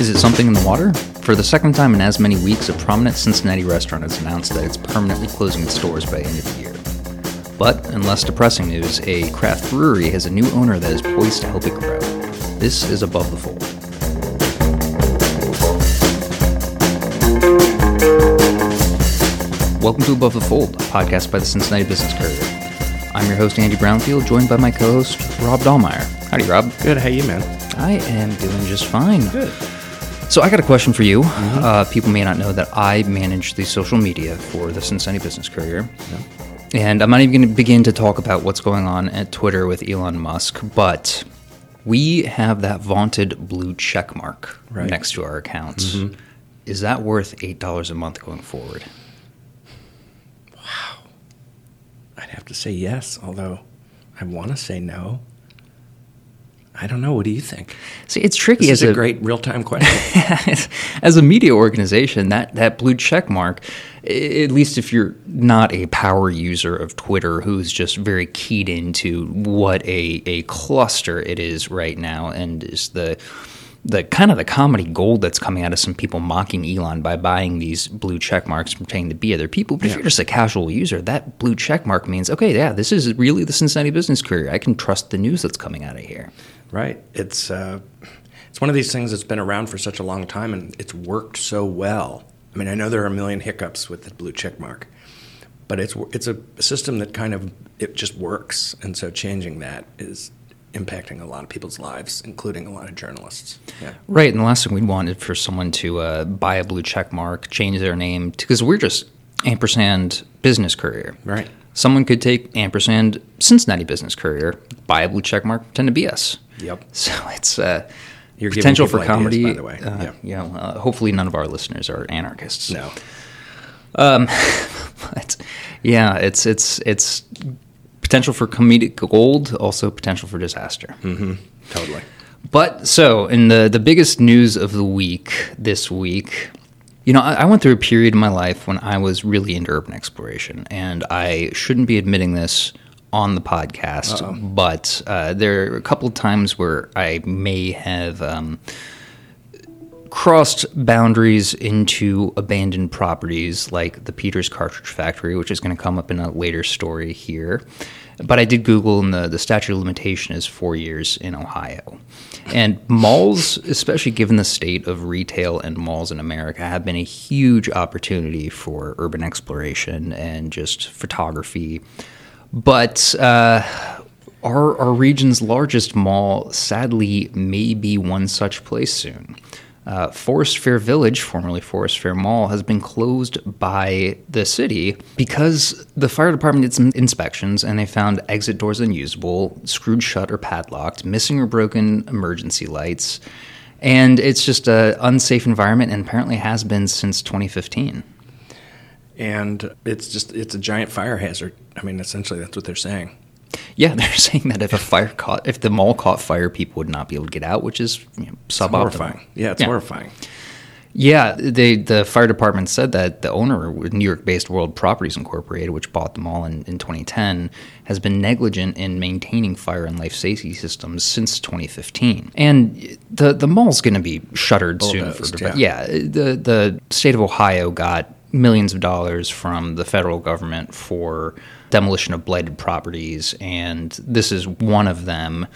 Is it something in the water? For the second time in as many weeks, a prominent Cincinnati restaurant has announced that it's permanently closing its doors by the end of the year. But, in less depressing news, a craft brewery has a new owner that is poised to help it grow. This is Above the Fold. Welcome to Above the Fold, a podcast by the Cincinnati Business Courier. I'm your host, Andy Brownfield, joined by my co host, Rob Daumeyer. Howdy, Rob. Good. How you, man? I am doing just fine. Good. So I got a question for you. Uh, people may not know that I manage the social media for the Cincinnati Business Courier. And I'm not even going to begin to talk about what's going on at Twitter with Elon Musk, but we have that vaunted blue check mark Right. next to our accounts. Is that worth $8 a month going forward? Wow. I'd have to say yes, although I want to say no. I don't know. What do you think? See, it's tricky This as is a, great real-time question. as, a media organization, that, that blue check mark, at least if you're not a power user of Twitter who's just very keyed into what a, a cluster it is right now and is the the kind of the comedy gold that's coming out of some people mocking Elon by buying these blue check marks pretending to be other people. But if you're just a casual user, that blue check mark means, okay, yeah, this is really the Cincinnati Business Courier. I can trust the news that's coming out of here. Right. It's uh, it's one of these things that's been around for such a long time, and it's worked so well. I mean, I know there are a million hiccups with the blue check mark, but it's it's a system that kind of it just works, and so changing that is impacting a lot of people's lives, including a lot of journalists. Yeah. Right, and the last thing we'd want is for someone to uh, buy a blue check mark, change their name, because we're just ampersand business courier. Right. Someone could take ampersand Cincinnati business courier, buy a blue check mark, pretend to be us. Yep. So it's uh, You're potential for people ideas, comedy. by the way. Uh, Yeah. You know, uh, hopefully none of our listeners are anarchists. No. But yeah, it's it's it's potential for comedic gold, also potential for disaster. Totally. But so, in the the biggest news of the week this week, you know, I, I went through a period in my life when I was really into urban exploration, and I shouldn't be admitting this on the podcast, but uh, there are a couple of times where I may have. Um, crossed boundaries into abandoned properties like the Peters Cartridge Factory, which is going to come up in a later story here. But I did Google, and the, the statute of limitation is four years in Ohio. And malls, especially given the state of retail and malls in America, have been a huge opportunity for urban exploration and just photography. But uh, our, our region's largest mall, sadly, may be one such place soon. Uh, Forest Fair Village, formerly Forest Fair Mall, has been closed by the city because the fire department did some inspections and they found exit doors unusable, screwed shut or padlocked, missing or broken emergency lights, and it's just an unsafe environment and apparently has been since 2015. And it's just it's a giant fire hazard. I mean, essentially, that's what they're saying. Yeah, they're saying that if a fire caught, if the mall caught fire, people would not be able to get out, which is you know, It's suboptimal. horrifying. Yeah, it's horrifying. Yeah, they the fire department said that the owner, New York-based World Properties Incorporated, which bought the mall in, in 2010, has been negligent in maintaining fire and life safety systems since 2015. And the the mall's going to be shuttered soon. For Bulldozed, yeah. yeah, the the state of Ohio got millions of dollars from the federal government for demolition of blighted properties, and this is one of them.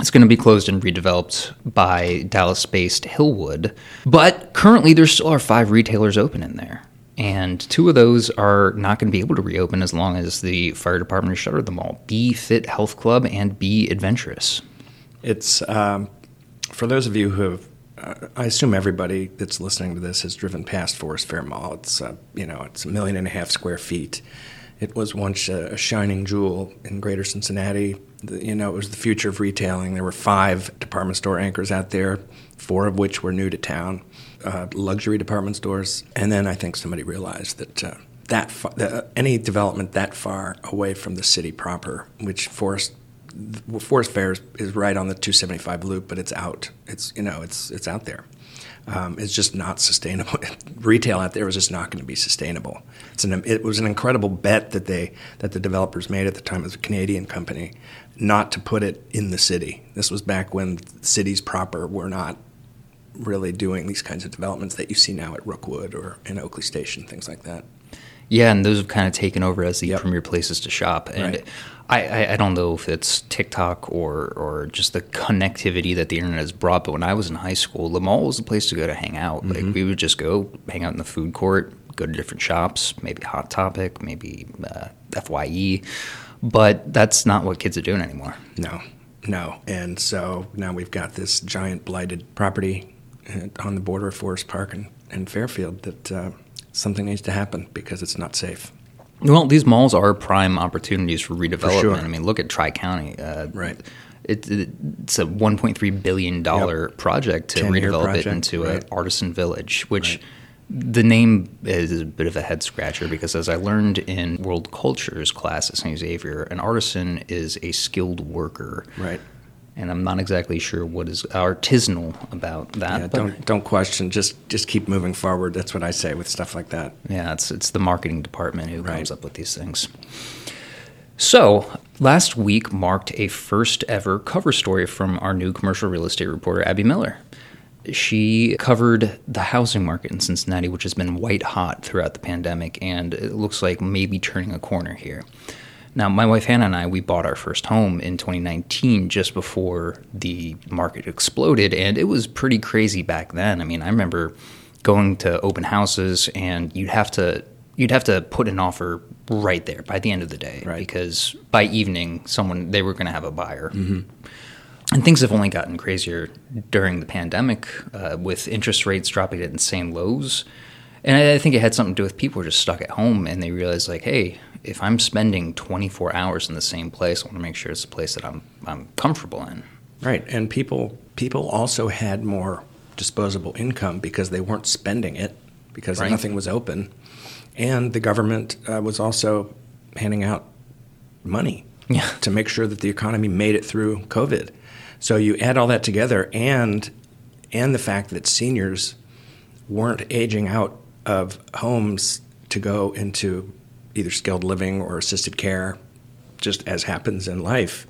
It's going to be closed and redeveloped by Dallas based Hillwood. But currently, there still are five retailers open in there. And two of those are not going to be able to reopen as long as the fire department has shuttered them all Be Fit Health Club and Be Adventurous. It's um, for those of you who have. Uh, I assume everybody that's listening to this has driven past Forest Fair Mall. It's uh, you know it's a million and a half square feet. It was once a, a shining jewel in Greater Cincinnati. The, you know it was the future of retailing. There were five department store anchors out there, four of which were new to town, uh, luxury department stores. And then I think somebody realized that. Uh, that the, any development that far away from the city proper, which Forest Forest Fair is, is right on the 275 loop, but it's out. It's you know it's it's out there. Um, it's just not sustainable. Retail out there is just not going to be sustainable. It's an it was an incredible bet that they that the developers made at the time. It was a Canadian company, not to put it in the city. This was back when cities proper were not really doing these kinds of developments that you see now at Rookwood or in Oakley Station, things like that. Yeah, and those have kind of taken over as the Yep. premier places to shop. And Right. I, I, I don't know if it's TikTok or, or just the connectivity that the internet has brought, but when I was in high school, the mall was the place to go to hang out. Mm-hmm. Like we would just go hang out in the food court, go to different shops, maybe Hot Topic, maybe uh, Fye. But that's not what kids are doing anymore. No, no. And so now we've got this giant blighted property uh, on the border of Forest Park and, and Fairfield that uh, something needs to happen because it's not safe. Well, these malls are prime opportunities for redevelopment. sure. I mean, look at Tri County. Uh, Right. It, it's a 1.3 billion dollar project to redevelop project, it into right. an artisan village, which Right. the name is a bit of a head scratcher because, as I learned in world cultures class at St. Xavier, an artisan is a skilled worker. Right. And I'm not exactly sure what is artisanal about that. Yeah, but don't don't question. Just just keep moving forward. That's what I say with stuff like that. Yeah, it's it's the marketing department who Right. comes up with these things. So last week marked a first ever cover story from our new commercial real estate reporter Abby Miller. She covered the housing market in Cincinnati, which has been white hot throughout the pandemic, and it looks like maybe turning a corner here. Now, my wife Hannah and I, we bought our first home in 2019 just before the market exploded, and it was pretty crazy back then. I mean, I remember going to open houses, and you'd have to you'd have to put an offer right there by the end of the day Right. because by evening, someone they were going to have a buyer. And things have only gotten crazier during the pandemic, uh, with interest rates dropping at insane lows. And I I think it had something to do with people were just stuck at home and they realized, like, hey, if I'm spending 24 hours in the same place, I want to make sure it's a place that I'm I'm comfortable in. Right. And people people also had more disposable income because they weren't spending it because Right. nothing was open, and the government uh, was also handing out money Yeah. to make sure that the economy made it through COVID. So you add all that together, and and the fact that seniors weren't aging out of homes to go into either skilled living or assisted care, just as happens in life.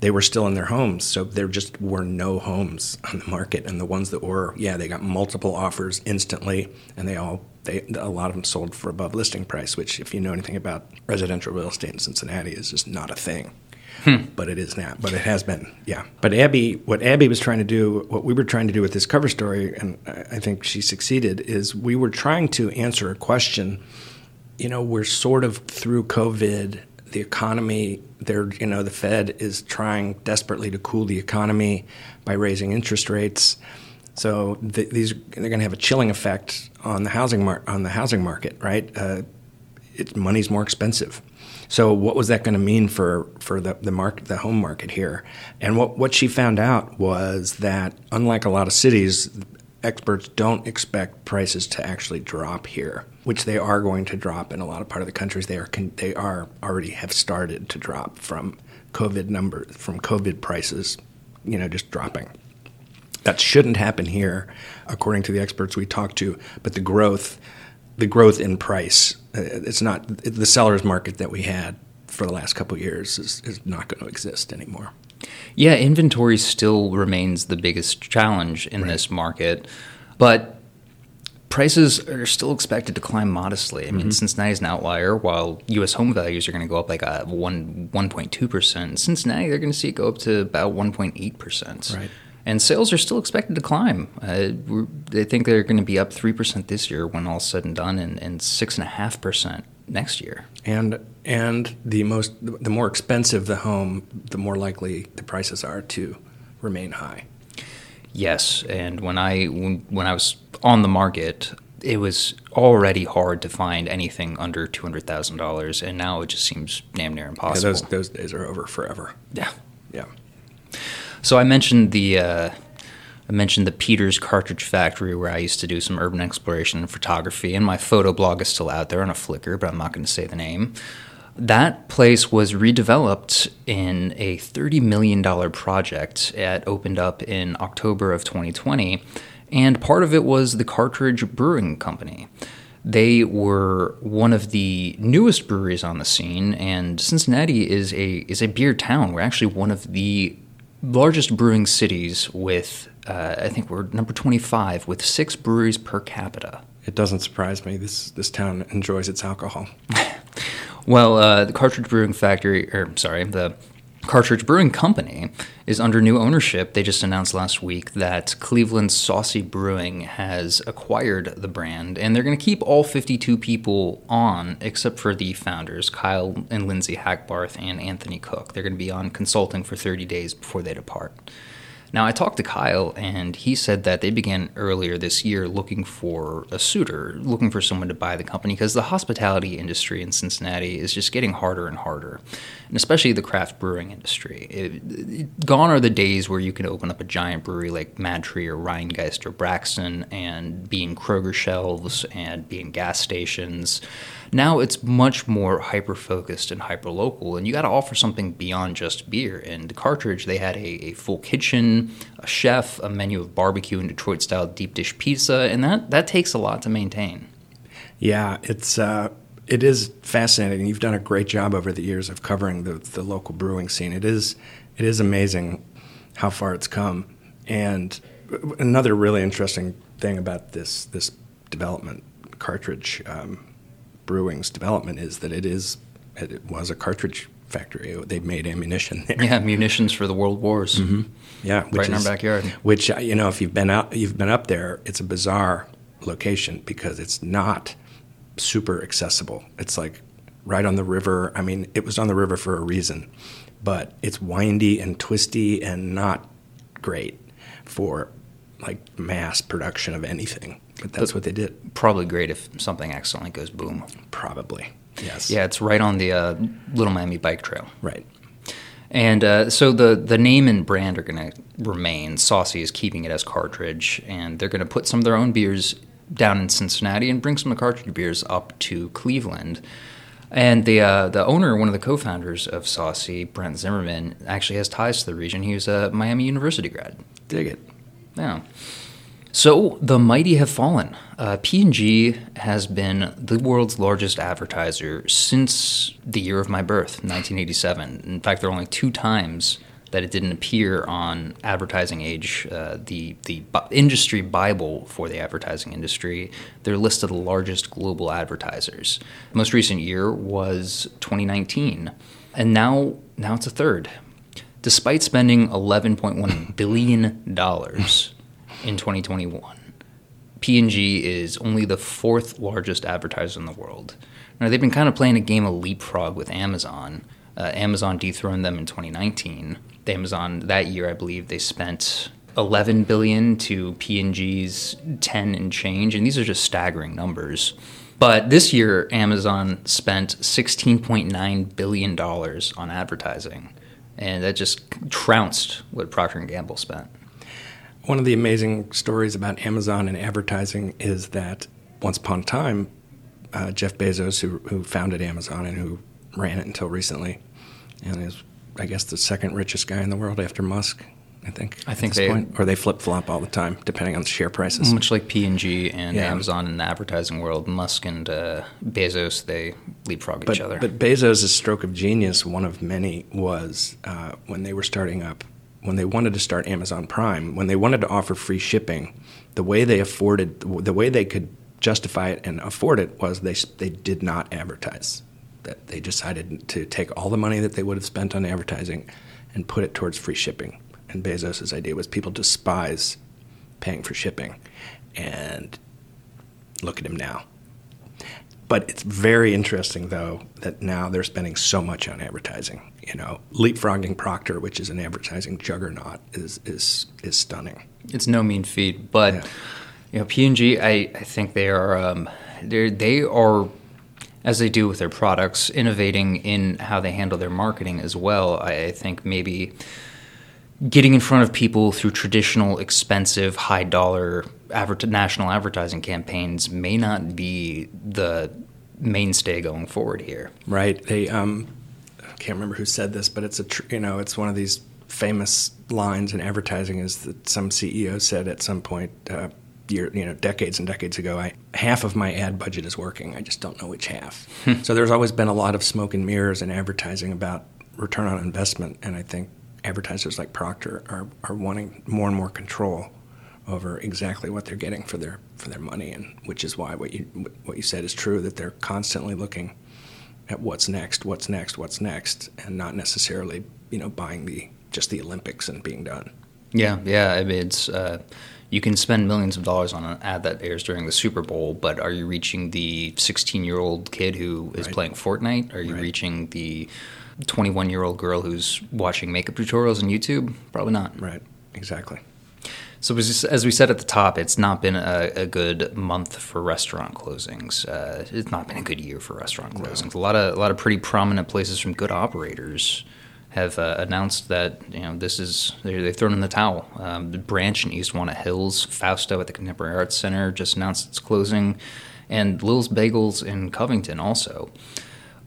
They were still in their homes, so there just were no homes on the market. And the ones that were, yeah, they got multiple offers instantly, and they all, they a lot of them sold for above listing price. Which, if you know anything about residential real estate in Cincinnati, is just not a thing but it is now. But it has been, yeah. But Abby, what Abby was trying to do, what we were trying to do with this cover story, and I think she succeeded, is we were trying to answer a question. You know, we're sort of through COVID. The economy, there, you know, the Fed is trying desperately to cool the economy by raising interest rates. So th- these they're going to have a chilling effect on the housing mar- on the housing market, right? Uh, money's more expensive. So what was that going to mean for for the the market, the home market here? And what what she found out was that unlike a lot of cities, experts don't expect prices to actually drop here, which they are going to drop in a lot of part of the countries. They are they are already have started to drop from COVID numbers from COVID prices, you know, just dropping. That shouldn't happen here, according to the experts we talked to. But the growth, the growth in price, uh, it's not the seller's market that we had for the last couple of years is, is not going to exist anymore. Yeah, inventory still remains the biggest challenge in this market, but prices are still expected to climb modestly. I mean, Cincinnati's an outlier, while U.S. home values are going to go up like a one one point two percent. Cincinnati, they're going to see it go up to about one point eight percent. Right. And sales are still expected to climb. Uh, we're- they think they're going to be up three percent this year when all's said and done, and and six and a half percent next year. And and the most the more expensive the home, the more likely the prices are to remain high. Yes, and when I when, when I was on the market, it was already hard to find anything under two hundred thousand dollars, and now it just seems damn near Yeah, impossible. those those days are over forever. yeah. Yeah. So I mentioned the uh, I mentioned the Peters Cartridge Factory where I used to do some urban exploration and photography, and my photo blog is still out there on a Flickr, but I'm not going to say the name. That place was redeveloped in a $30 million project. It opened up in October of 2020, and part of it was the Cartridge Brewing Company. They were one of the newest breweries on the scene, and Cincinnati is a is a beer town. We're actually one of the largest brewing cities with Uh, I think we're number 25 with six breweries per capita. It doesn't surprise me. This this town enjoys its alcohol. Well, uh, the Cartridge Brewing Factory, or sorry, the Cartridge Brewing Company is under new ownership. They just announced last week that Cleveland Saucy Brewing has acquired the brand, and they're going to keep all 52 people on, except for the founders, Kyle and Lindsay Hackbarth and Anthony Cook. They're going to be on consulting for 30 days before they depart. Now, I talked to Kyle, and he said that they began earlier this year looking for a suitor, looking for someone to buy the company, because the hospitality industry in Cincinnati is just getting harder and harder, and especially the craft brewing industry. It, it, gone are the days where you can open up a giant brewery like MadTree or Rhinegeist or Braxton and be in Kroger shelves and be in gas stations. Now it's much more hyper focused and hyper local, and you got to offer something beyond just beer. And the Cartridge, they had a, a full kitchen, a chef, a menu of barbecue and Detroit style deep dish pizza, and that, that takes a lot to maintain. Yeah, it's uh, it is fascinating. You've done a great job over the years of covering the, the local brewing scene. It is it is amazing how far it's come. And another really interesting thing about this this development cartridge um, brewing's development is that it is it was a cartridge factory. They made ammunition there. Yeah, munitions for the world wars. Mm-hmm. Yeah, right in is, our backyard. Which uh, you know, if you've been out, you've been up there. It's a bizarre location because it's not super accessible. It's like right on the river. I mean, it was on the river for a reason, but it's windy and twisty and not great for like mass production of anything. But that's but what they did. Probably great if something accidentally goes boom. Probably. Yes. Yeah, it's right on the uh, Little Miami Bike Trail. Right. And uh, so the the name and brand are going to remain. Saucy is keeping it as Cartridge, and they're going to put some of their own beers down in Cincinnati and bring some of the Cartridge beers up to Cleveland. And the uh, the owner, one of the co-founders of Saucy, Brent Zimmerman, actually has ties to the region. He was a Miami University grad. Dig it. Yeah. So the mighty have fallen. Uh, P&G has been the world's largest advertiser since the year of my birth, 1987. In fact, there are only two times that it didn't appear on Advertising Age, uh, the the industry bible for the advertising industry. They're listed the largest global advertisers. The most recent year was 2019, and now now it's a third. Despite spending 11.1 billion dollars in 2021. P&G is only the fourth largest advertiser in the world. Now they've been kind of playing a game of leapfrog with Amazon. Uh, Amazon dethroned them in 2019. The Amazon that year, I believe, they spent 11 billion to P&G's 10 and change, and these are just staggering numbers. But this year, Amazon spent 16.9 billion dollars on advertising, and that just trounced what Procter and Gamble spent. One of the amazing stories about Amazon and advertising is that once upon a time, uh, Jeff Bezos, who, who founded Amazon and who ran it until recently, and is, I guess, the second richest guy in the world after Musk. I think. I think they point. or they flip flop all the time depending on the share prices. Much like P and G and. Amazon in the advertising world, Musk and uh, Bezos they leapfrog but, each other. But Bezos' stroke of genius, one of many, was uh, when they were starting up when they wanted to start Amazon Prime, when they wanted to offer free shipping, the way they afforded, the way they could justify it and afford it was they they did not advertise. That they decided to take all the money that they would have spent on advertising and put it towards free shipping. And Bezos' idea was people despise paying for shipping, and look at him now. But it's very interesting, though, that now they're spending so much on advertising you know, leapfrogging Procter, which is an advertising juggernaut, is is is stunning. It's no mean feat, but yeah. you know, P and G, I I think they are um, they they are as they do with their products, innovating in how they handle their marketing as well. I, I think maybe getting in front of people through traditional, expensive, high dollar adver- national advertising campaigns may not be the mainstay going forward here. Right. They um, can't remember who said this, but it's a tr- you know it's one of these famous lines in advertising is that some CEO said at some point. Uh, year, you know, decades and decades ago, I, half of my ad budget is working. I just don't know which half. Hmm. so there's always been a lot of smoke and mirrors in advertising about return on investment, and I think advertisers like Procter are, are wanting more and more control over exactly what they're getting for their for their money, and which is why what you what you said is true that they're constantly looking at what's next, what's next, what's next, and not necessarily you know buying the just the Olympics and being done. Yeah, yeah. I mean, it's uh, you can spend millions of dollars on an ad that airs during the Super Bowl, but are you reaching the 16 year old kid who is Right. playing Fortnite? Are you Right. reaching the 21 year old girl who's watching makeup tutorials on YouTube? Probably not. Right. Exactly. So, as as we said at the top, it's not been a, a good month for restaurant closings. Uh, it's not been a good year for restaurant closings. A lot of a lot of pretty prominent places from good operators have uh, announced that you know this is they're, they've thrown in the towel. Um, the branch in East Walnut Hills, Fausto at the Contemporary Arts Center just announced its closing, and Lil's Bagels in Covington also.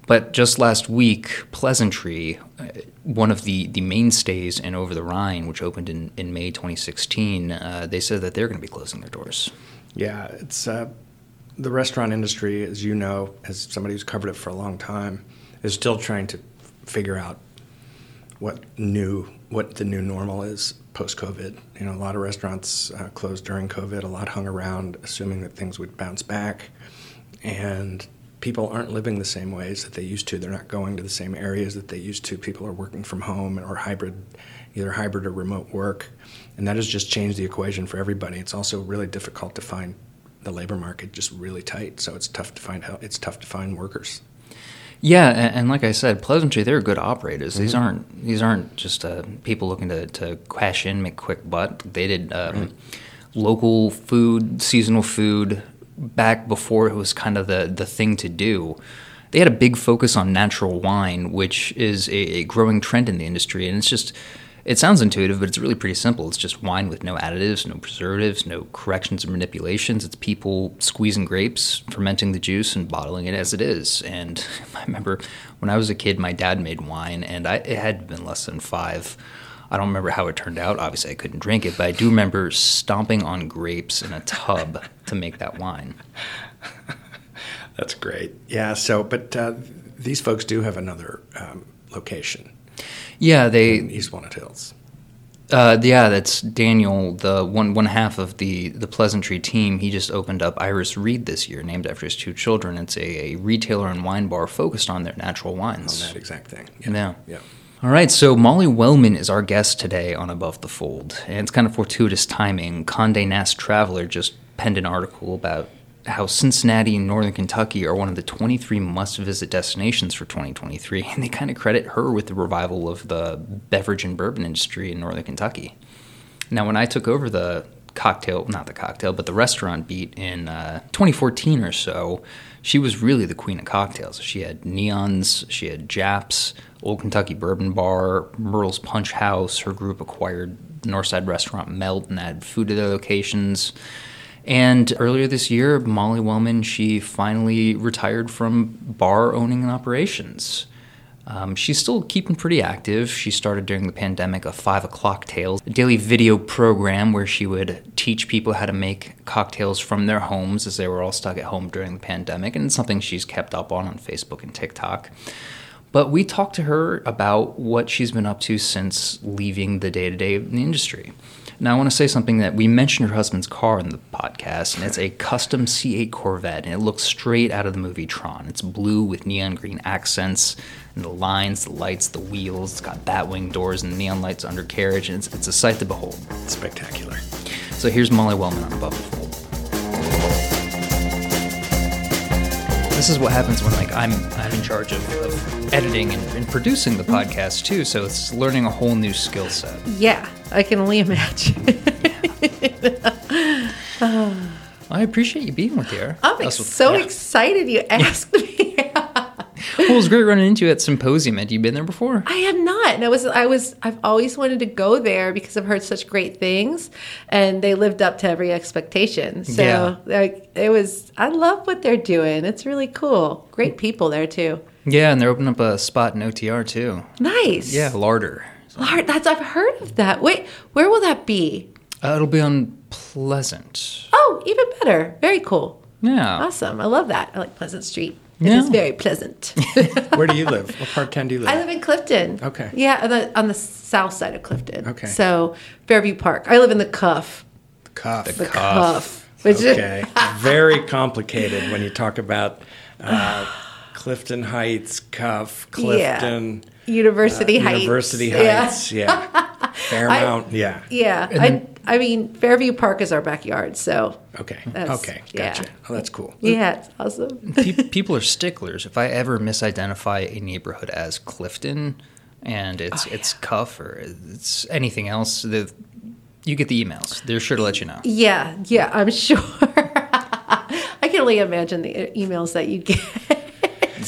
But just last week, Pleasantry, uh, one of the, the mainstays in Over the Rhine, which opened in, in May 2016, uh, they said that they're going to be closing their doors. Yeah, it's uh, the restaurant industry, as you know, as somebody who's covered it for a long time, is still trying to figure out what new what the new normal is post COVID. You know, a lot of restaurants uh, closed during COVID. A lot hung around, assuming that things would bounce back, and people aren't living the same ways that they used to. They're not going to the same areas that they used to. People are working from home or hybrid, either hybrid or remote work, and that has just changed the equation for everybody. It's also really difficult to find the labor market just really tight, so it's tough to find help. It's tough to find workers. Yeah, and, and like I said, Pleasantry, they're good operators. These aren't these aren't just uh, people looking to, to cash in, make quick butt. They did um, local food, seasonal food back before it was kind of the, the thing to do. They had a big focus on natural wine, which is a, a growing trend in the industry, and it's just it sounds intuitive, but it's really pretty simple. It's just wine with no additives, no preservatives, no corrections or manipulations. It's people squeezing grapes, fermenting the juice, and bottling it as it is. And I remember when I was a kid, my dad made wine, and I, it had been less than five. I don't remember how it turned out. Obviously, I couldn't drink it, but I do remember stomping on grapes in a tub to make that wine. That's great. Yeah. So, but uh, these folks do have another um, location Yeah, they East Walnut Hills. Uh, yeah, that's Daniel, the one one half of the the Pleasantry team. He just opened up Iris Reed this year, named after his two children. It's a, a retailer and wine bar focused on their natural wines. On that exact thing. Yeah. Yeah. All right, so Molly Wellmann is our guest today on Above the Fold, and it's kind of fortuitous timing. Condé Nast Traveler just penned an article about how Cincinnati and Northern Kentucky are one of the 23 must-visit destinations for 2023, and they kind of credit her with the revival of the beverage and bourbon industry in Northern Kentucky. Now, when I took over the cocktail, not the cocktail, but the restaurant beat in uh, 2014 or so, she was really the queen of cocktails. She had neons, she had Japp's, Old Kentucky Bourbon Bar, Myrtle's Punch House. Her group acquired Northside Restaurant Melt and added food to their locations. And earlier this year, Molly Wellmann, she finally retired from bar owning and operations. Um, she's still keeping pretty active. She started during the pandemic a five o'clock tales, a daily video program where she would teach people how to make cocktails from their homes as they were all stuck at home during the pandemic. And it's something she's kept up on on Facebook and TikTok. But we talked to her about what she's been up to since leaving the day to day in the industry. Now, I want to say something that we mentioned her husband's car in the podcast, and it's a custom C8 Corvette, and it looks straight out of the movie Tron. It's blue with neon green accents, and the lines, the lights, the wheels. It's got batwing doors and neon lights undercarriage, and it's, it's a sight to behold. Spectacular. So here's Molly Wellmann on Above the Fold. This is what happens when like I'm I'm in charge of, of editing and, and producing the podcast too. So it's learning a whole new skill set. Yeah, I can only imagine. I appreciate you being with here. I'm ex- so excited you asked me. Well, it was great running into you at Symposium. Had you been there before? I have not, and I was, I was, I've always wanted to go there because I've heard such great things, and they lived up to every expectation. So, Yeah. like, it was, I love what they're doing. It's really cool. Great people there too. Yeah, and they're opening up a spot in OTR too. Nice. Yeah, Larder. Lord, that's I've heard of that. Wait, where will that be? Uh, it'll be on Pleasant. Oh, even better. Very cool. Yeah. Awesome. I love that. I like Pleasant Street. It is Yeah. very pleasant. Where do you live? What part of town do you live? I live in Clifton. Okay. Yeah, on the, on the south side of Clifton. Okay. So Fairview Park. I live in the CUF. CUF. The CUF. CUF. Which Okay. Very complicated when you talk about uh, Clifton Heights, CUF, Clifton, University uh, Heights. University Yeah. Heights. Yeah. Fairmount. yeah. Yeah. And I, I mean, Fairview Park is our backyard. So, Okay. That's- okay. yeah. Gotcha. Oh, that's cool. yeah, it's awesome. People are sticklers. If I ever misidentify a neighborhood as Clifton, and Oh, it's it's CUF or it's anything else, the, you get the emails. They're sure to let you know. Yeah, yeah, I'm sure. I can only imagine the e- emails that you get.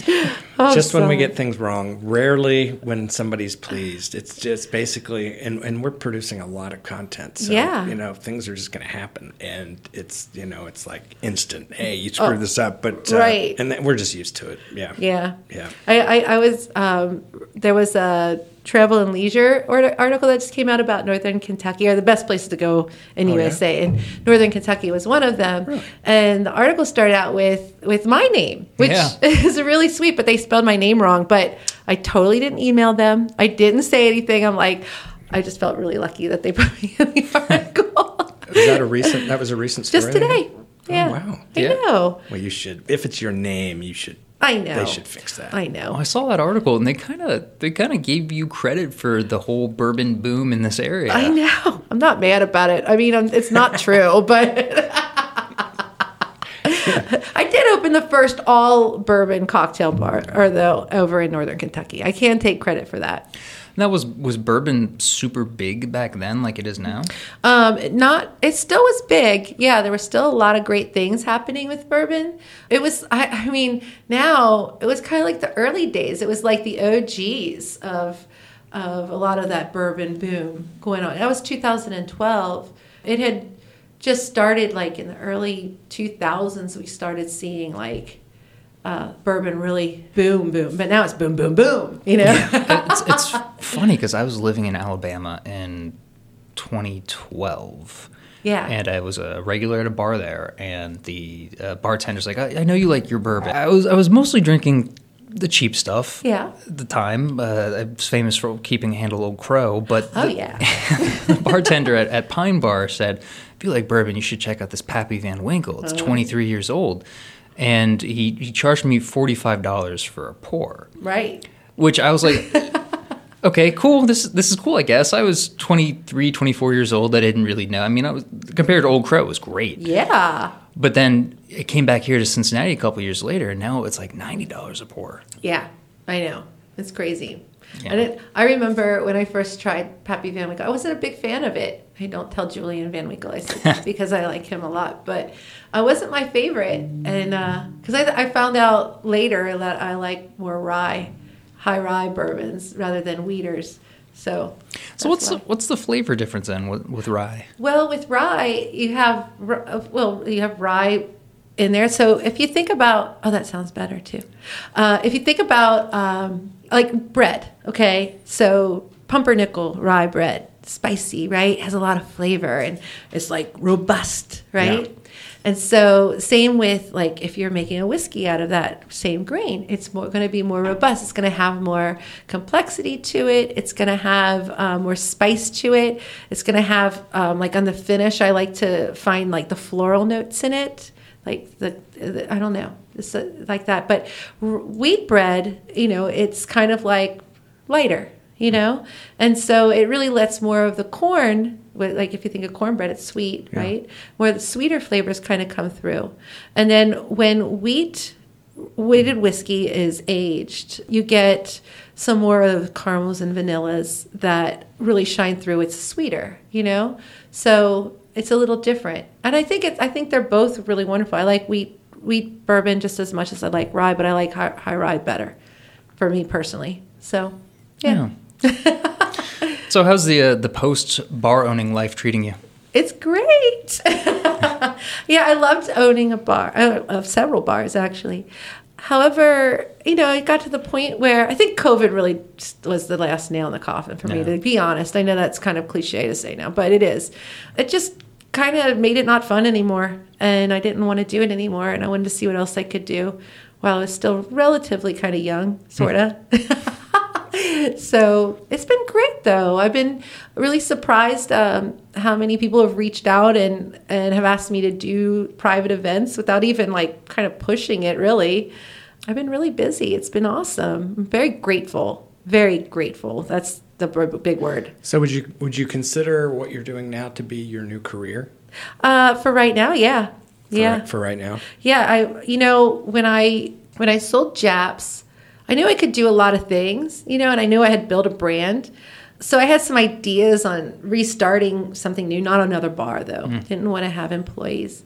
Oh, just when we get things wrong, rarely when somebody's pleased. It's just basically, and, and we're producing a lot of content. So, Yeah. you know, things are just going to happen. And it's, you know, it's like instant. Hey, you screwed this up. But, uh, Oh, Right. And then we're just used to it. Yeah. Yeah. Yeah. I, I, I was, um, there was a travel and leisure or- article that just came out about Northern Kentucky, are the best places to go in Oh, yeah? USA. And Northern Kentucky was one of them. And the article started out with, with my name, which Yeah. is really sweet, but they spelled my name wrong. But I totally didn't email them. I didn't say anything. I'm like, I just felt really lucky that they put me in the article. Was that a recent, that was a recent story? just today. Oh, yeah. Oh, wow. I Yeah. know. Well, you should, if it's your name, you should, I know. they should fix that. I know. Oh, I saw that article, and they kind of they kind of gave you credit for the whole bourbon boom in this area. I know. I'm not mad about it. I mean, I'm, it's not true, but I did open the first all bourbon cocktail bar, or the over in Northern Kentucky. I can take credit for that. That was was bourbon super big back then, like it is now. Um, not. It still was big. Yeah, there were still a lot of great things happening with bourbon. It was. I, I mean, now it was kind of like the early days. It was like the OGs of of a lot of that bourbon boom going on. That was 2012. It had just started like in the early 2000s. We started seeing like. Uh, bourbon really boom boom, but now it's boom boom boom. You know, it's, it's funny because I was living in Alabama in 2012. Yeah. And I was a regular at a bar there, and the uh, bartender's like, I, "I know you like your bourbon." I was I was mostly drinking the cheap stuff. Yeah. At the time, uh, I was famous for keeping handle Old Crow, but oh the, yeah, the bartender at, at Pine Bar said, "If you like bourbon, you should check out this Pappy Van Winkle. Oh. It's 23 years old." And he, he charged me $45 for a pour right. which I was like, okay, cool. This this is cool, I guess. I was 23, 24 years old. I didn't really know. I mean, I was compared to Old Crow, it was great. Yeah. But then it came back here to Cincinnati a couple years later, and now it's like ninety dollars a pour. Yeah, I know. It's crazy. Yeah. And it, I remember when I first tried Pappy Van Winkle, I wasn't a big fan of it. I don't tell Julian Van Winkle I said that because I like him a lot, but I wasn't my favorite. And because I, I found out later that I like more rye, high rye bourbons rather than wheaters. So, So what's the, what's the flavor difference then with, with rye? Well, with rye, you have r- uh, well, you have rye in there. So if you think about, oh, that sounds better too. Uh, if you think about um, like bread, okay, so pumpernickel rye bread, spicy, right, has a lot of flavor and it's like robust, right. Yeah. And so, same with like if you're making a whiskey out of that same grain, it's more going to be more robust. It's going to have more complexity to it. It's going to have um, more spice to it. It's going to have um, like on the finish. I like to find like the floral notes in it, like the, the I don't know, it's uh, like that. But r- wheat bread, you know, it's kind of like lighter, you know, and so it really lets more of the corn. Like if you think of cornbread, it's sweet, Yeah. right? Where the sweeter flavors kind of come through, and then when wheat weighted whiskey is aged, you get some more of caramels and vanillas that really shine through. It's sweeter, you know, so it's a little different. And I think it's I think they're both really wonderful. I like wheat wheat bourbon just as much as I like rye, but I like high, high rye better, for me personally. So, yeah. so how's the uh, the post bar owning life treating you? It's great. yeah, I loved owning a bar, uh, of several bars actually. However, you know, it got to the point where I think COVID really was the last nail in the coffin for me. To be honest, I know that's kind of cliche to say now, but it is. It just kind of made it not fun anymore. And I didn't want to do it anymore. And I wanted to see what else I could do while I was still relatively kind of young, sort of. so it's been great though. I've been really surprised um, how many people have reached out and, and have asked me to do private events without even like kind of pushing it really. I've been really busy. It's been awesome. I'm very grateful. Very grateful. That's the big word. So would you would you consider what you're doing now to be your new career? Uh, for right now, yeah, For yeah, right, for right now. yeah. I, you know, when I when I sold Japp's, I knew I could do a lot of things, you know, and I knew I had built a brand. So I had some ideas on restarting something new, not another bar though. Didn't want to have employees,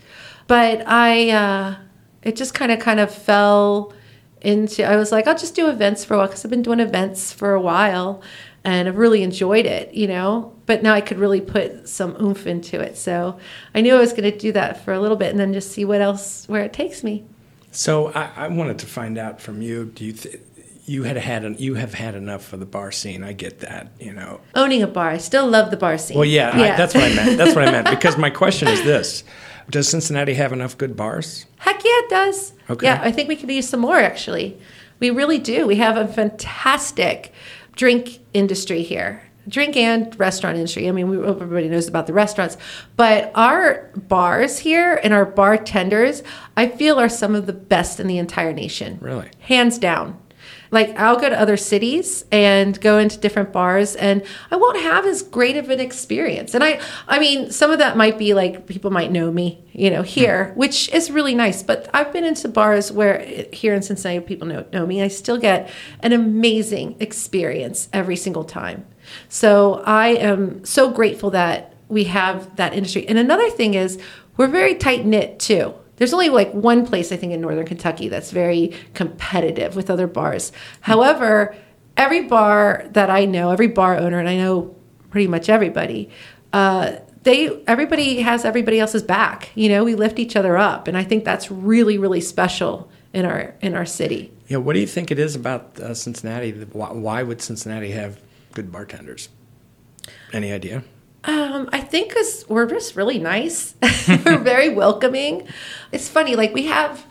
but I, uh, it just kind of kind of fell into. I was like, I'll just do events for a while because I've been doing events for a while, and I've really enjoyed it, you know. But now I could really put some oomph into it. So I knew I was going to do that for a little bit, and then just see what else where it takes me. So I, I wanted to find out from you. Do you th- you had had an, you have had enough of the bar scene? I get that. You know. Owning a bar, I still love the bar scene. Well, yeah, I, that's what I meant. That's what I meant. Because my question is this: Does Cincinnati have enough good bars? Heck yeah, it does. Okay. Yeah, I think we could use some more actually. We really do. We have a fantastic drink industry here. Drink and restaurant industry. I mean, we, everybody knows about the restaurants, but our bars here and our bartenders, I feel, are some of the best in the entire nation. Really? hands down. Like I'll go to other cities and go into different bars and I won't have as great of an experience. And I I mean some of that might be like people might know me, you know, here, hmm. which is really nice, but I've been into bars where here in Cincinnati people know know me. I still get an amazing experience every single time. So I am so grateful that we have that industry. And another thing is we're very tight knit too. There's only like one place I think in northern Kentucky that's very competitive with other bars. However, every bar that I know, every bar owner, and I know pretty much everybody, uh, they everybody has everybody else's back. You know, we lift each other up, and I think that's really really special in our in our city. Yeah. What do you think it is about uh, Cincinnati? Why, why would Cincinnati have good bartenders? Any idea? Um, I think because we're just really nice. we're very welcoming. It's funny, like we have.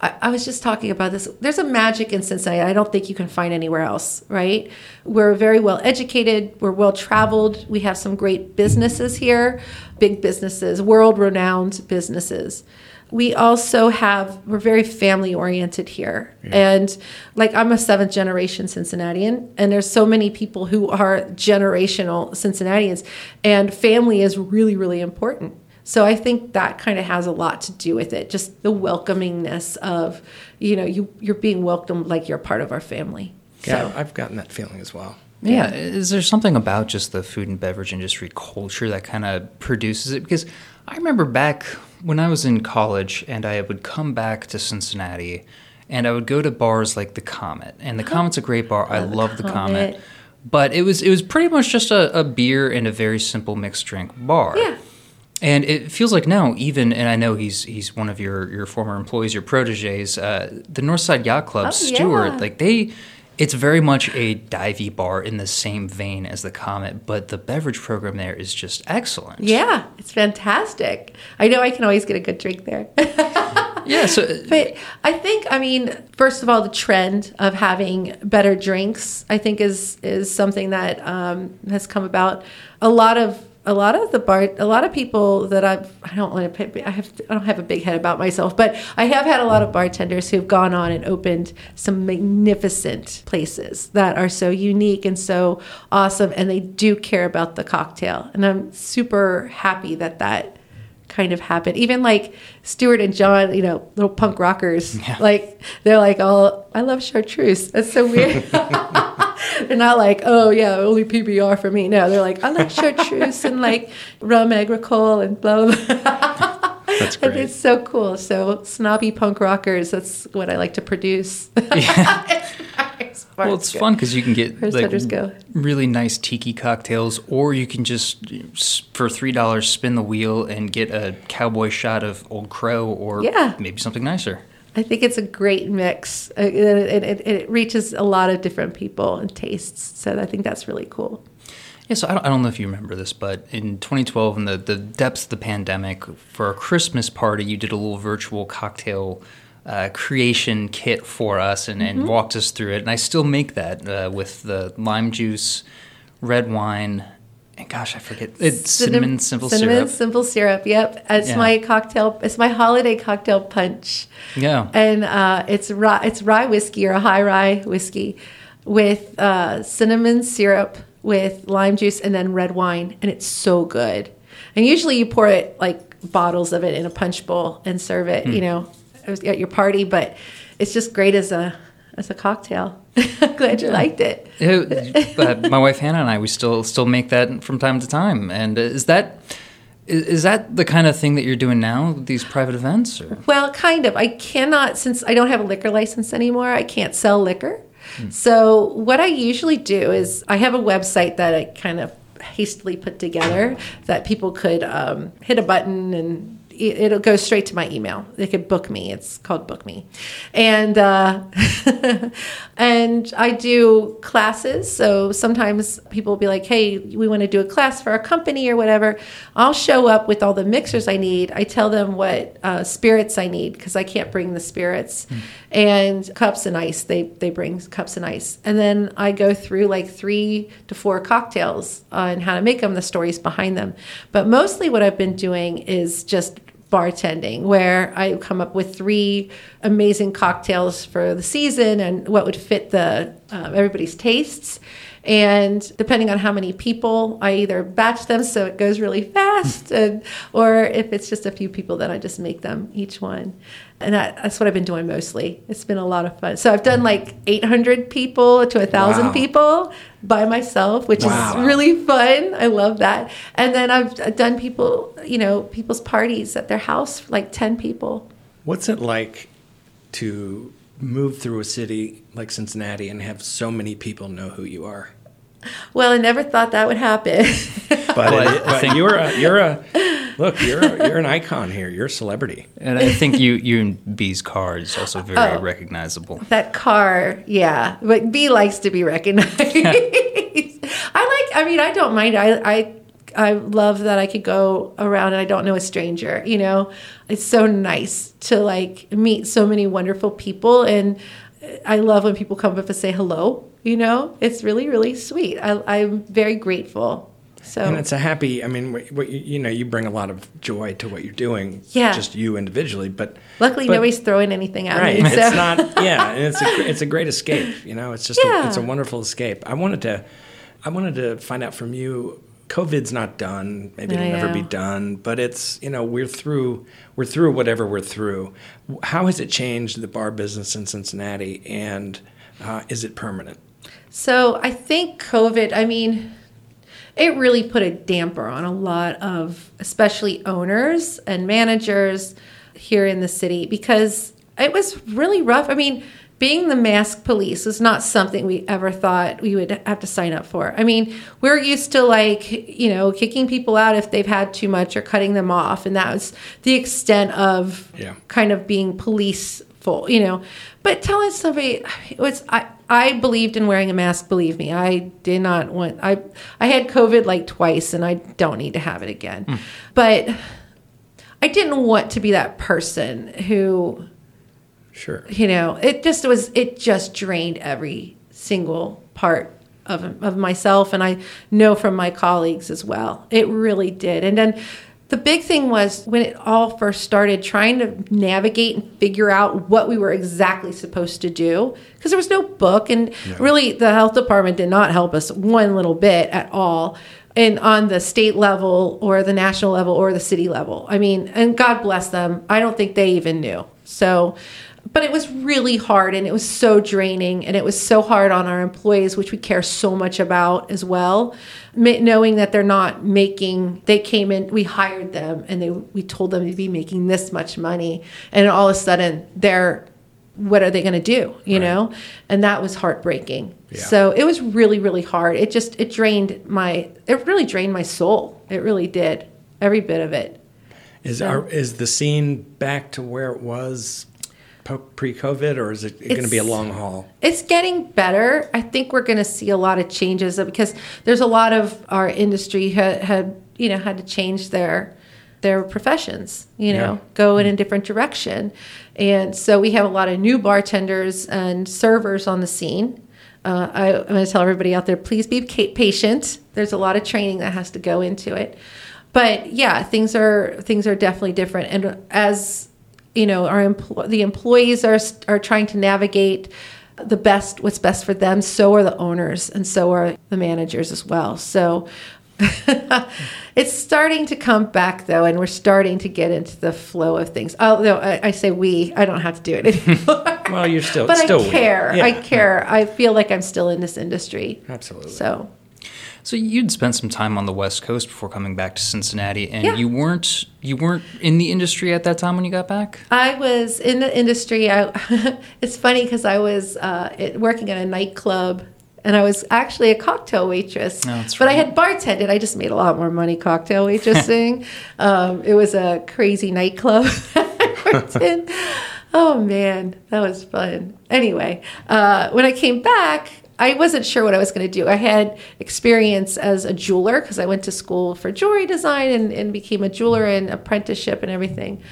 I, I was just talking about this. There's a magic in Cincinnati I don't think you can find anywhere else, right? We're very well educated. We're well traveled. We have some great businesses here, big businesses, world renowned businesses. We also have, we're very family oriented here. And like I'm a seventh generation Cincinnatian, and there's so many people who are generational Cincinnatians, and family is really, really important. So I think that kind of has a lot to do with it, just the welcomingness of, you know, you you're being welcomed like you're part of our family. Yeah, So I've gotten that feeling as well. Yeah. Is there something about just the food and beverage industry culture that kind of produces it? Because I remember back when I was in college and I would come back to Cincinnati and I would go to bars like the Comet. And the Comet's a great bar. I Love the love the Comet. Comet. But it was it was pretty much just a, a beer and a very simple mixed drink bar. Yeah. And it feels like now, even, and I know he's he's one of your, your former employees, your proteges, uh, the Northside Yacht Club, Oh, Stewart, yeah. like they, it's very much a divey bar in the same vein as the Comet, but the beverage program there is just excellent. yeah, it's fantastic. I know I can always get a good drink there. Yeah. So, But I think, I mean, first of all, the trend of having better drinks, I think, is is something that um, has come about. A lot of a lot of the bar, a lot of people that I've, I don't want to, pick- I have, I don't have a big head about myself, but I have had a lot of bartenders who've gone on and opened some magnificent places that are so unique and so awesome, and they do care about the cocktail, and I'm super happy that that kind of happened. Even like Stuart and John, you know, little punk rockers, like they're like, "Oh, I love chartreuse." That's so weird. they're not like, "Oh yeah, only PBR for me." No, they're like, "I like chartreuse and like rum agricole and blah blah." blah. That's And great. it's so cool. So snobby punk rockers. That's what I like to produce. Yeah. well, it's fun because you can get like go? really nice tiki cocktails, or you can just for three dollars spin the wheel and get a cowboy shot of Old Crow, or Yeah. maybe something nicer. I think it's a great mix. Uh, It, it, it reaches a lot of different people and tastes. So I think that's really cool. Yeah, so I don't, I don't know if you remember this, but in 2012, in the, the depths of the pandemic, for a Christmas party, you did a little virtual cocktail uh, creation kit for us and, and walked us through it. And I still make that uh, with the lime juice, red wine, and gosh, I forget it's cinnamon, simple syrup. cinnamon syrup. simple syrup. Yep, it's Yeah. my cocktail. It's my holiday cocktail punch. Yeah. and uh, it's rye, it's rye whiskey or a high rye whiskey with uh, cinnamon syrup with lime juice and then red wine, and it's so good. And usually you pour it like bottles of it in a punch bowl and serve it, Hmm. you know, at your party. But it's just great as a as a cocktail. Glad you liked it. It- but my wife Hannah and I, we still still make that from time to time. And is that is, is that the kind of thing that you're doing now? These private events? Or? Well, kind of. I cannot, since I don't have a liquor license anymore, I can't sell liquor. So, what I usually do is I have a website that I kind of hastily put together that people could um, hit a button and it'll go straight to my email. They could book me. It's called Book Me, and uh, and I do classes. So sometimes people will be like, "Hey, we want to do a class for our company or whatever." I'll show up with all the mixers I need. I tell them what uh, spirits I need because I can't bring the spirits, and cups and ice. They they bring cups and ice, and then I go through like three to four cocktails and how to make them, the stories behind them. But mostly, what I've been doing is just bartending where I come up with three amazing cocktails for the season and what would fit the uh, everybody's tastes. And depending on how many people, I either batch them so it goes really fast, mm-hmm. and, or if it's just a few people, then I just make them each one. And that, that's what I've been doing mostly. It's been a lot of fun. So I've done mm-hmm. like 800 people to a 1,000 Wow. people by myself, which Wow. is really fun. I love that. And then I've done people, you know, people's parties at their house, like 10 people. What's it like to move through a city like Cincinnati and have so many people know who you are? Well, I never thought that would happen. But, Well, I- but you're a you're a look you're a, you're an icon here. You're a celebrity. And I think you you and B's car is also very Oh. recognizable. that car, yeah. But B likes to be recognized. I like, I mean, I don't mind. I, I, I love that I could go around and I don't know a stranger, you know? It's so nice to like meet so many wonderful people. And I love when people come up and say hello, you know? It's really, really sweet. I, I'm very grateful. So, And it's a happy. I mean, what, what you, you know, you bring a lot of joy to what you're doing. Yeah. Just you individually, but luckily but- nobody's throwing anything at right. me. So. It's not. Yeah, and it's a it's a great escape. You know, it's just Yeah. a, it's a wonderful escape. I wanted to, I wanted to find out from you. COVID's not done. Maybe it'll I never be done. But it's you know we're through we're through whatever we're through. How has it changed the bar business in Cincinnati, and uh, is it permanent? So I think COVID, I mean, it really put a damper on a lot of, especially owners and managers here in the city because it was really rough. I mean, being the mask police is not something we ever thought we would have to sign up for. I mean, we're used to like, you know, kicking people out if they've had too much or cutting them off. And that was the extent of Yeah. kind of being policeful, you know. But telling somebody it was I I believed in wearing a mask, believe me. I did not want I I had COVID like twice and I don't need to have it again. Hmm. But I didn't want to be that person who Sure. you know it just was it just drained every single part of, of myself and i know from my colleagues as well. It really did. And then the big thing was when it all first started trying to navigate and figure out what we were exactly supposed to do because there was no book and really the health department did not help us one little bit at all. And on the state level or the national level or the city level. I mean and god bless them. I don't think they even knew. So but it was really hard and it was so draining and it was so hard on our employees which we care so much about as well. Knowing that they're not making they came in we hired them and they we told them to be making this much money. And all of a sudden they're what are they going to do you know? And that was heartbreaking. Yeah. so it was really really hard. It just it drained my it really drained my soul. It really did every bit of it. Is So- our is the scene back to where it was pre-COVID, or is it going to be a long haul? It's getting better. I think we're going to see a lot of changes because there's a lot of our industry had, had you know had to change their their professions, you know, Yeah. go in a different direction. And so we have a lot of new bartenders and servers on the scene. Uh, I, I'm going to tell everybody out there, please be patient. There's a lot of training that has to go into it. But yeah, things are things are definitely different. And as you know, our empl- the employees are are trying to navigate the best what's best for them. So are the owners, and so are the managers as well. So it's starting to come back though, and we're starting to get into the flow of things. Although I, I say we, I don't have to do it anymore. Well, you're still, but still I care. Yeah, I care. I feel like I'm still in this industry. Absolutely. So So you'd spent some time on the West Coast before coming back to Cincinnati, and Yeah. you weren't you weren't in the industry at that time when you got back. I was in the industry. I, it's funny because I was uh, working at a nightclub. And I was actually a cocktail waitress, Oh, that's but I had bartended. I just made a lot more money cocktail waitressing. um, it was a crazy nightclub. Oh man, that was fun. Anyway, uh, when I came back, I wasn't sure what I was going to do. I had experience as a jeweler because I went to school for jewelry design and, and became a jeweler and apprenticeship and everything.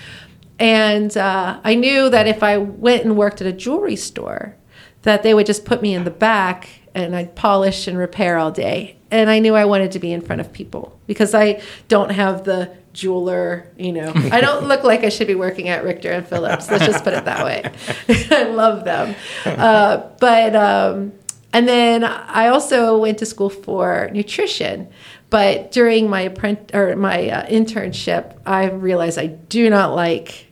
And uh, I knew that if I went and worked at a jewelry store, that they would just put me in the back and I'd polish and repair all day. And I knew I wanted to be in front of people because I don't have the jeweler, you know, I don't look like I should be working at Richter and Phillips. Let's just put it that way. I love them. Uh, but, um, and then I also went to school for nutrition. But during my apprent- or my uh, internship, I realized I do not like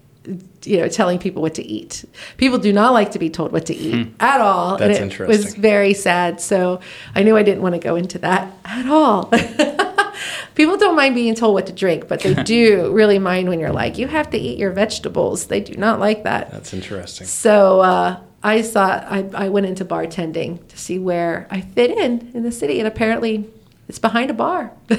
you know telling people what to eat. People do not like to be told what to eat at all. Hmm. That's and it was very sad. So I knew I didn't want to go into that at all. people don't mind being told what to drink, but they do really mind when you're like, you have to eat your vegetables. They do not like that. That's interesting. So uh, I thought I, I went into bartending to see where I fit in in the city, and apparently it's behind a bar.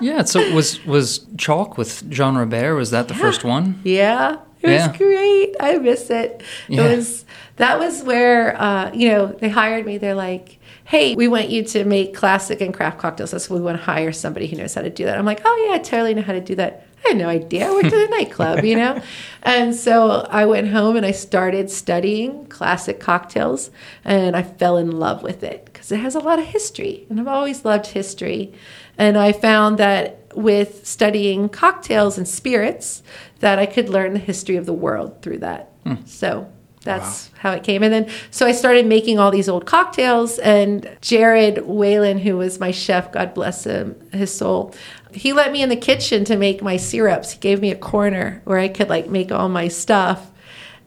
Yeah. So was was Chalk with Jean Robert? Was that the first one? Yeah, it was Yeah. great. I miss it. Yeah. It was that was where uh, you know they hired me. They're like, "Hey, we want you to make classic and craft cocktails. That's what we want to hire somebody who knows how to do that." I'm like, "Oh yeah, I totally know how to do that." I had no idea. I worked at a nightclub, you know, and so I went home and I started studying classic cocktails, and I fell in love with it because it has a lot of history, and I've always loved history. And I found that with studying cocktails and spirits, that I could learn the history of the world through that. Hmm. So that's how it came. And then, so I started making all these old cocktails. And Jared Whalen, who was my chef, God bless him, his soul, he let me in the kitchen to make my syrups. He gave me a corner where I could like make all my stuff.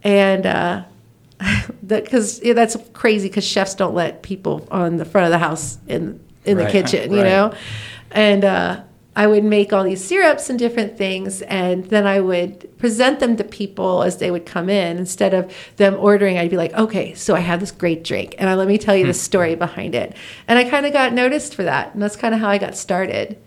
And, uh, because yeah, that's crazy because chefs don't let people on the front of the house in in the kitchen, you right. know, and uh, I would make all these syrups and different things, and then I would present them to people as they would come in. Instead of them ordering, I'd be like, "Okay, so I have this great drink, and I, let me tell you the story behind it." And I kind of got noticed for that, and that's kind of how I got started.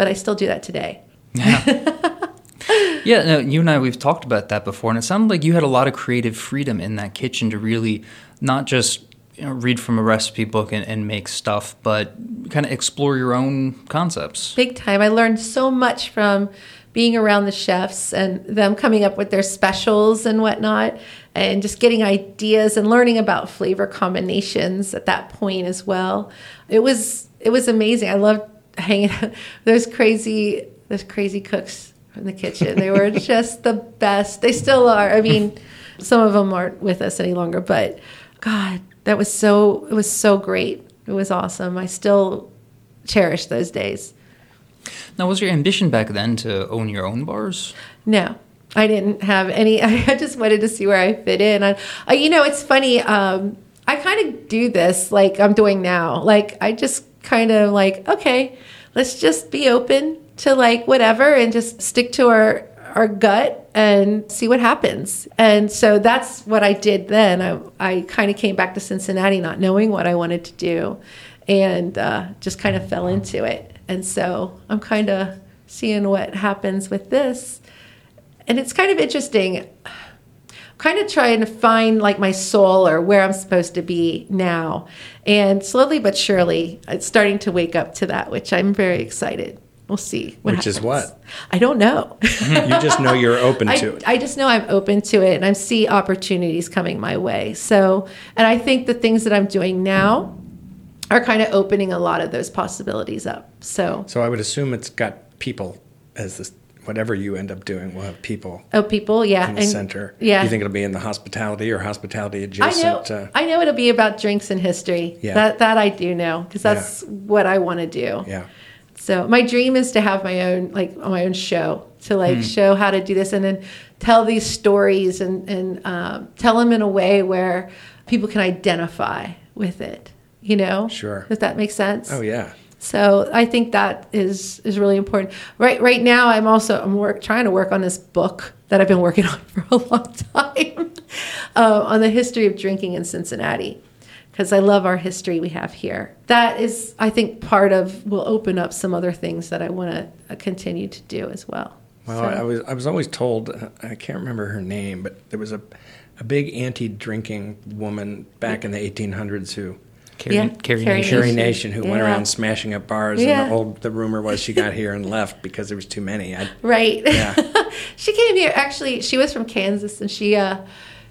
But I still do that today. Yeah, yeah, no, you and I we've talked about that before, and it sounded like you had a lot of creative freedom in that kitchen to really not just you know, read from a recipe book and, and make stuff, but kind of explore your own concepts. big time. I learned so much from being around the chefs and them coming up with their specials and whatnot, and just getting ideas and learning about flavor combinations at that point as well. It was it was amazing. I loved hanging out. Those crazy those crazy cooks in the kitchen. They were just the best. They still are. I mean, some of them aren't with us any longer, but God, that was so it was so great. It was awesome. I still cherish those days. Now, was your ambition back then to own your own bars? No, I didn't have any. I just wanted to see where I fit in. I, I you know, it's funny. Um, I kind of do this like I'm doing now. Like I just kind of like, okay, let's just be open to like whatever and just stick to our our gut and see what happens. And so that's what I did then. I I kind of came back to Cincinnati not knowing what I wanted to do, and uh, just kind of fell into it. And so I'm kind of seeing what happens with this and it's kind of interesting. Kind of trying to find like my soul or where I'm supposed to be now. And slowly but surely, it's starting to wake up to that, which I'm very excited. We'll see. Which is what? I don't know. Mm-hmm. You just know you're open I, to it. I just know I'm open to it and I see opportunities coming my way. So, and I think the things that I'm doing now are kind of opening a lot of those possibilities up. So, so I would assume it's got people as this. Whatever you end up doing, will have people oh, people, yeah. in the and- center. Yeah. You think it'll be in the hospitality or hospitality adjacent? I know. uh, I know it'll be about drinks and history. Yeah. That that I do know because that's what I want to do. yeah. So my dream is to have my own like my own show to like Hmm. show how to do this and then tell these stories and and um, tell them in a way where people can identify with it. You know, Sure. Does that make sense? Oh yeah. So I think that is is really important. Right right now I'm also I'm work trying to work on this book that I've been working on for a long time uh, on the history of drinking in Cincinnati because I love our history we have here. That is I think part of will open up some other things that I want to continue to do as well. Well, So- I was I was always told uh, I can't remember her name, but there was a a big anti-drinking woman back in the 1800s who Carrie, Yeah, Carrie Carrie Nation. Carrie Nation who went around smashing up bars, Yeah. and the old the rumor was she got here and left because there was too many. I, Right. Yeah. she came here actually she was from Kansas and she uh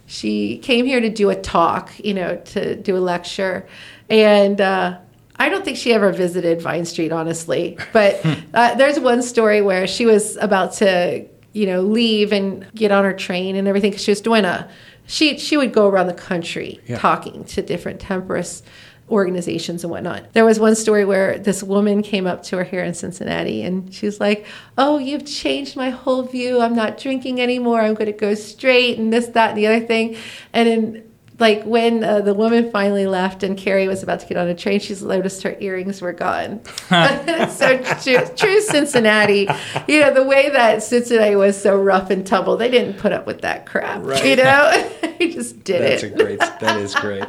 she came here to do a talk, you know, to do a lecture. And uh I don't think she ever visited Vine Street, honestly. But uh, there's one story where she was about to, you know, leave and get on her train and everything. 'cause she was doing a, she she would go around the country Yeah. talking to different temperance organizations and whatnot. There was one story where this woman came up to her here in Cincinnati and she was like, Oh, you've changed my whole view. I'm not drinking anymore. I'm going to go straight and this, that, and the other thing. And then, like, when uh, the woman finally left and Carrie was about to get on a train, she's noticed her earrings were gone. So true, true Cincinnati. You know, the way that Cincinnati was so rough and tumble, they didn't put up with that crap. Right. You know, they just did it. that's it. a great. That is great.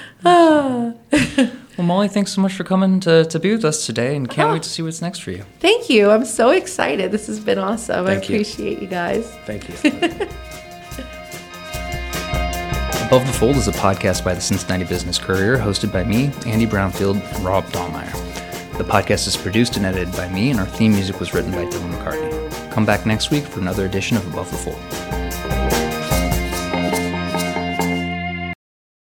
Well, Molly, thanks so much for coming to, to be with us today, and can't Oh. wait to see what's next for you. Thank you. I'm so excited. This has been awesome. I Thank you. appreciate you guys. Thank you. Above the Fold is a podcast by the Cincinnati Business Courier, hosted by me, Andy Brownfield, and Rob Daumeyer. The podcast is produced and edited by me, and our theme music was written by Dylan McCartney. Come back next week for another edition of Above the Fold.